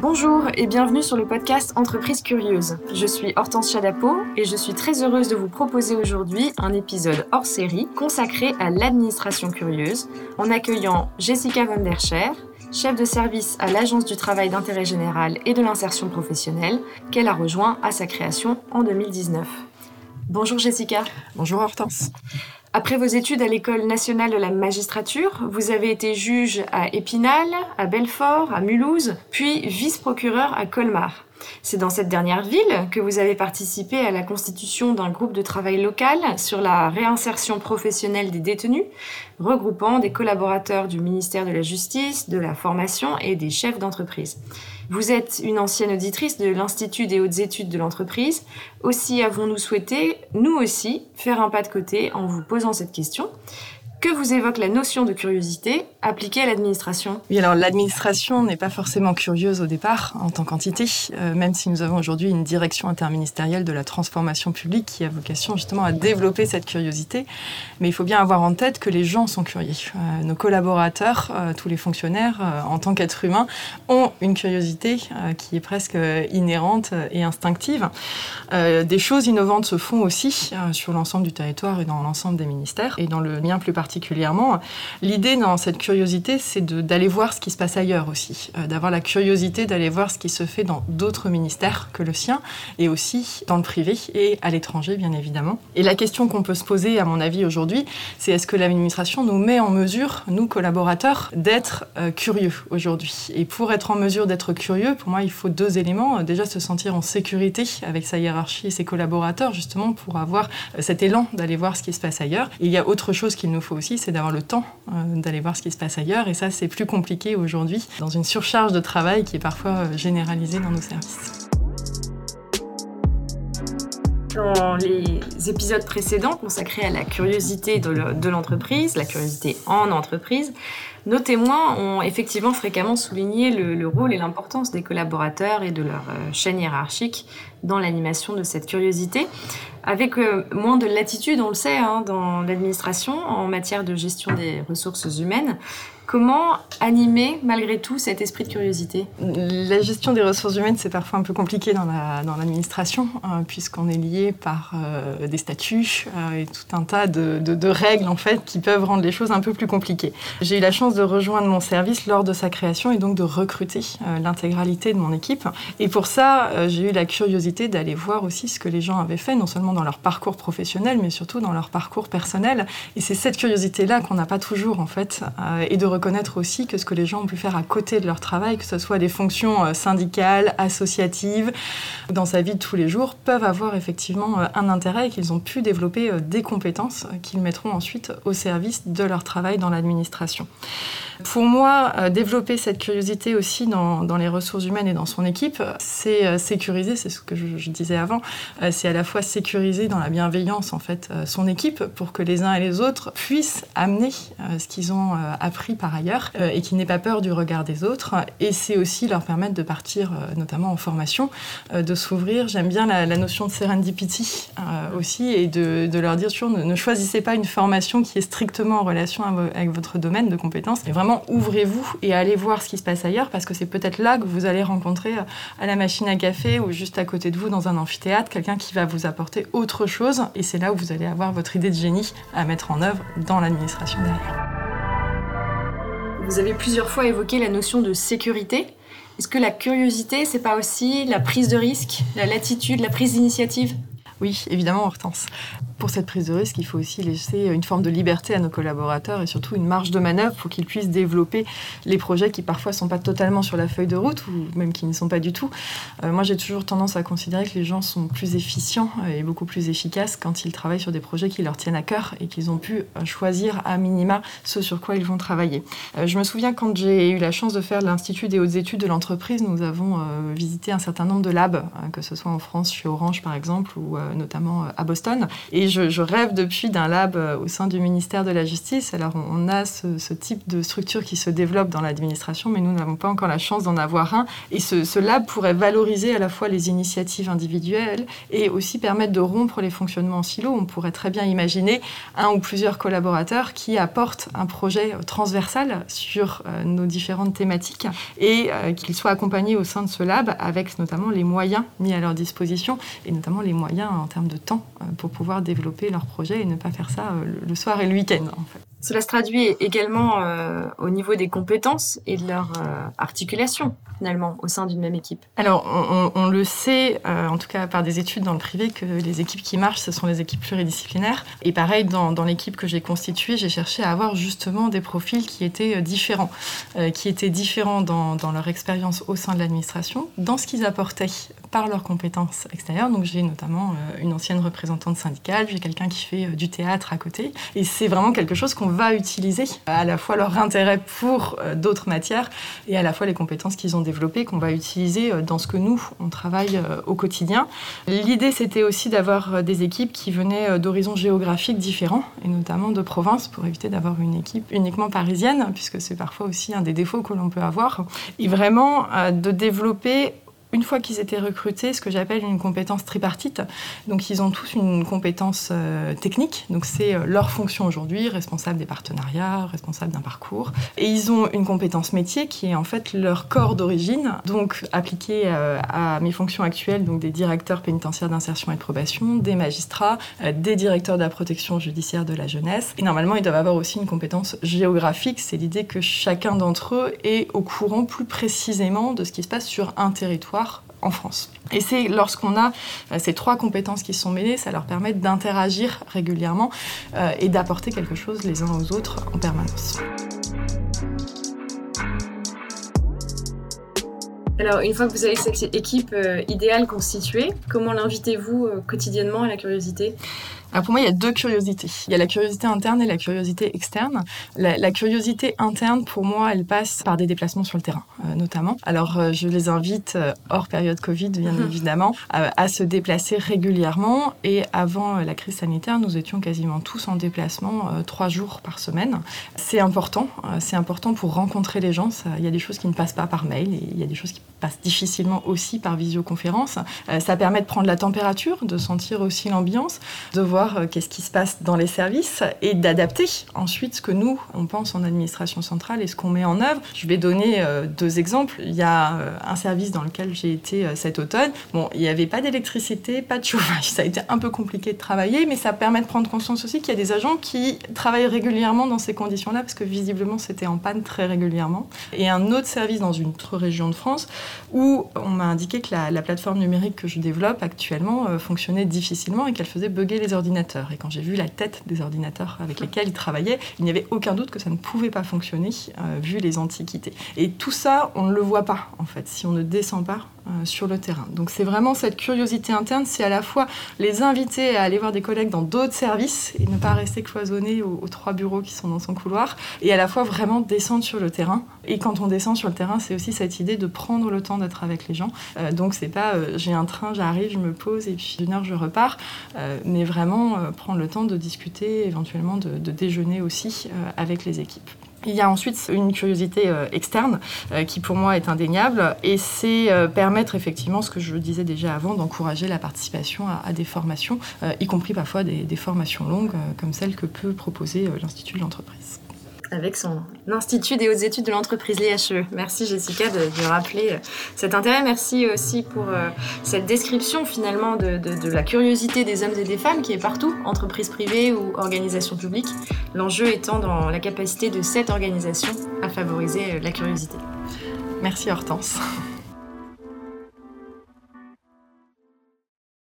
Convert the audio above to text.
Bonjour et bienvenue sur le podcast Entreprise Curieuse. Je suis Hortense Chadapo et je suis très heureuse de vous proposer aujourd'hui un épisode hors série consacré à l'administration curieuse en accueillant Jessica von der Scher, chef de service à l'Agence du travail d'intérêt général et de l'insertion professionnelle, qu'elle a rejoint à sa création en 2019. Bonjour Jessica. Bonjour Hortense. Après vos études à l'École nationale de la magistrature, vous avez été juge à Épinal, à Belfort, à Mulhouse, puis vice-procureur à Colmar. C'est dans cette dernière ville que vous avez participé à la constitution d'un groupe de travail local sur la réinsertion professionnelle des détenus, regroupant des collaborateurs du ministère de la Justice, de la formation et des chefs d'entreprise. Vous êtes une ancienne auditrice de l'Institut des hautes études de l'entreprise. Aussi avons-nous souhaité, nous aussi, faire un pas de côté en vous posant cette question. Que vous évoque la notion de curiosité appliquée à l'administration? Oui, alors l'administration n'est pas forcément curieuse au départ en tant qu'entité, euh, même si nous avons aujourd'hui une direction interministérielle de la transformation publique qui a vocation justement à développer cette curiosité. Mais il faut bien avoir en tête que les gens sont curieux. Euh, nos collaborateurs, euh, tous les fonctionnaires, en tant qu'êtres humains, ont une curiosité qui est presque inhérente et instinctive. des choses innovantes se font aussi sur l'ensemble du territoire et dans l'ensemble des ministères. Et dans le mien plus particulier, particulièrement. L'idée dans cette curiosité, c'est d'aller voir ce qui se passe ailleurs aussi, euh, d'avoir la curiosité d'aller voir ce qui se fait dans d'autres ministères que le sien, et aussi dans le privé et à l'étranger, bien évidemment. Et la question qu'on peut se poser, à mon avis, aujourd'hui, c'est est-ce que l'administration nous met en mesure, nous collaborateurs, d'être euh, curieux aujourd'hui? Et pour être en mesure d'être curieux, pour moi, il faut deux éléments. Déjà, se sentir en sécurité avec sa hiérarchie et ses collaborateurs, justement, pour avoir euh, cet élan d'aller voir ce qui se passe ailleurs. Il y a autre chose qu'il nous faut c'est d'avoir le temps euh, d'aller voir ce qui se passe ailleurs. Et ça, c'est plus compliqué aujourd'hui, dans une surcharge de travail qui est parfois euh, généralisée dans nos services. Dans les épisodes précédents consacrés à la curiosité de l'entreprise, la curiosité en entreprise, nos témoins ont effectivement fréquemment souligné le, rôle et l'importance des collaborateurs et de leur euh, chaîne hiérarchique dans l'animation de cette curiosité, avec euh, moins de latitude, on le sait, hein, dans l'administration en matière de gestion des ressources humaines. Comment animer malgré tout cet esprit de curiosité? La gestion des ressources humaines, c'est parfois un peu compliqué dans l'administration, la, dans puisqu'on est lié par euh, des statuts euh, et tout un tas de, de, règles en fait qui peuvent rendre les choses un peu plus compliquées. J'ai eu la chance de rejoindre mon service lors de sa création et donc de recruter l'intégralité de mon équipe. Et pour ça, j'ai eu la curiosité d'aller voir aussi ce que les gens avaient fait, non seulement dans leur parcours professionnel, mais surtout dans leur parcours personnel. Et c'est cette curiosité-là qu'on n'a pas toujours, en fait, euh, et de reconnaître aussi que ce que les gens ont pu faire à côté de leur travail, que ce soit des fonctions euh, syndicales, associatives, dans sa vie de tous les jours, peuvent avoir effectivement euh, un intérêt et qu'ils ont pu développer des compétences qu'ils mettront ensuite au service de leur travail dans l'administration. Pour moi, développer cette curiosité aussi dans, les ressources humaines et dans son équipe, c'est sécuriser, c'est ce que je, disais avant, c'est à la fois sécuriser dans la bienveillance en fait euh, son équipe pour que les uns et les autres puissent amener euh, ce qu'ils ont euh, appris par ailleurs et qu'ils n'aient pas peur du regard des autres. Et c'est aussi leur permettre de partir notamment en formation, de s'ouvrir. J'aime bien la, notion de serendipity aussi et de, leur dire toujours ne, choisissez pas une formation qui est strictement en relation avec votre domaine de compétences, mais vraiment ouvrez-vous et allez voir ce qui se passe ailleurs parce que c'est peut-être là que vous allez rencontrer à la machine à café ou juste à côté de vous dans un amphithéâtre quelqu'un qui va vous apporter autre chose. Et c'est là où vous allez avoir votre idée de génie à mettre en œuvre dans l'administration derrière. Vous avez plusieurs fois évoqué la notion de sécurité. Est-ce que la curiosité, c'est pas aussi la prise de risque, la latitude, la prise d'initiative? Oui, évidemment, Hortense pour cette prise de risque, il faut aussi laisser une forme de liberté à nos collaborateurs et surtout une marge de manœuvre pour qu'ils puissent développer les projets qui parfois ne sont pas totalement sur la feuille de route ou même qui ne sont pas du tout. Euh, moi, j'ai toujours tendance à considérer que les gens sont plus efficients et beaucoup plus efficaces quand ils travaillent sur des projets qui leur tiennent à cœur et qu'ils ont pu euh, choisir à minima ce sur quoi ils vont travailler. Euh, je me souviens quand j'ai eu la chance de faire l'Institut des hautes études de l'entreprise, nous avons visité un certain nombre de labs, que ce soit en France chez Orange par exemple ou notamment à Boston. Et je, rêve depuis d'un lab au sein du ministère de la Justice. Alors on a ce, type de structure qui se développe dans l'administration, mais nous n'avons pas encore la chance d'en avoir un. Et ce, ce lab pourrait valoriser à la fois les initiatives individuelles et aussi permettre de rompre les fonctionnements en silo. On pourrait très bien imaginer un ou plusieurs collaborateurs qui apportent un projet transversal sur nos différentes thématiques et qu'ils soient accompagnés au sein de ce lab avec notamment les moyens mis à leur disposition et notamment les moyens en termes de temps euh, pour pouvoir développer leur projet et ne pas faire ça euh, le soir et le week-end. Cela se traduit également euh, au niveau des compétences et de leur articulation finalement au sein d'une même équipe Alors on, le sait, en tout cas par des études dans le privé, que les équipes qui marchent, ce sont les équipes pluridisciplinaires. Et pareil, dans, l'équipe que j'ai constituée, j'ai cherché à avoir justement des profils qui étaient différents, qui étaient différents dans, dans leur expérience au sein de l'administration, dans ce qu'ils apportaient par leurs compétences extérieures. Donc j'ai notamment euh, une ancienne représentante syndicale, j'ai quelqu'un qui fait euh, du théâtre à côté. Et c'est vraiment quelque chose qu'on va utiliser, à la fois leur intérêt pour euh, d'autres matières et à la fois les compétences qu'ils ont développées qu'on va utiliser dans ce que nous, on travaille au quotidien. L'idée, c'était aussi d'avoir des équipes qui venaient d'horizons géographiques différents, et notamment de province, pour éviter d'avoir une équipe uniquement parisienne, puisque c'est parfois aussi un des défauts que l'on peut avoir. Et vraiment de développer une fois qu'ils étaient recrutés, ce que j'appelle une compétence tripartite. Donc, ils ont tous une compétence euh, technique. Donc, c'est euh, leur fonction aujourd'hui, responsable des partenariats, responsable d'un parcours. Et ils ont une compétence métier qui est en fait leur corps d'origine, donc appliquée euh, à mes fonctions actuelles, donc des directeurs pénitentiaires d'insertion et de probation, des magistrats, des directeurs de la protection judiciaire de la jeunesse. Et normalement, ils doivent avoir aussi une compétence géographique. C'est l'idée que chacun d'entre eux est au courant plus précisément de ce qui se passe sur un territoire en France. Et c'est lorsqu'on a euh, ces trois compétences qui sont mêlées, ça leur permet d'interagir régulièrement euh, et d'apporter quelque chose les uns aux autres en permanence. Alors, une fois que vous avez cette équipe euh, idéale constituée, comment l'invitez-vous quotidiennement à la curiosité? Alors pour moi, il y a deux curiosités. Il y a la curiosité interne et la curiosité externe. La, curiosité interne, pour moi, elle passe par des déplacements sur le terrain, euh, notamment. Alors, euh, je les invite, euh, hors période Covid, bien mhm. évidemment, à se déplacer régulièrement. Et avant la crise sanitaire, nous étions quasiment tous en déplacement trois jours par semaine. C'est important. c'est important pour rencontrer les gens. il y a des choses qui ne passent pas par mail et il y a des choses qui passent difficilement aussi par visioconférence. ça permet de prendre la température, de sentir aussi l'ambiance, de voir euh, qu'est-ce qui se passe dans les services et d'adapter ensuite ce que nous, on pense en administration centrale et ce qu'on met en œuvre. Je vais donner euh, deux exemples. Il y a euh, un service dans lequel j'ai été cet automne. Bon, il n'y avait pas d'électricité, pas de chauffage. Ça a été un peu compliqué de travailler, mais ça permet de prendre conscience aussi qu'il y a des agents qui travaillent régulièrement dans ces conditions-là, parce que visiblement c'était en panne très régulièrement. Et un autre service dans une autre région de France où on m'a indiqué que la, plateforme numérique que je développe actuellement fonctionnait difficilement et qu'elle faisait bugger les ordinateurs et quand j'ai vu la tête des ordinateurs avec lesquels ils travaillaient, il n'y avait aucun doute que ça ne pouvait pas fonctionner euh, vu les antiquités. Et tout ça, on ne le voit pas en fait si on ne descend pas euh, sur le terrain. Donc c'est vraiment cette curiosité interne, c'est à la fois les inviter à aller voir des collègues dans d'autres services et ne pas rester cloisonné aux, trois bureaux qui sont dans son couloir, et à la fois vraiment descendre sur le terrain. Et quand on descend sur le terrain, c'est aussi cette idée de prendre le temps d'être avec les gens. Euh, donc c'est pas euh, j'ai un train, j'arrive, je me pose et puis une heure je repars, mais vraiment prendre le temps de discuter, éventuellement de déjeuner aussi avec les équipes. Il y a ensuite une curiosité euh, externe euh, qui pour moi est indéniable et c'est euh, permettre effectivement ce que je disais déjà avant d'encourager la participation à, des formations, y compris parfois des formations longues comme celles que peut proposer l'Institut de l'entreprise avec son Institut des hautes études de l'entreprise, l'IHE. Merci Jessica de, de, rappeler euh, cet intérêt. Merci aussi pour euh, cette description finalement de, la curiosité des hommes et des femmes qui est partout, entreprise privée ou organisation publique. L'enjeu étant dans la capacité de cette organisation à favoriser euh, la curiosité. Merci Hortense.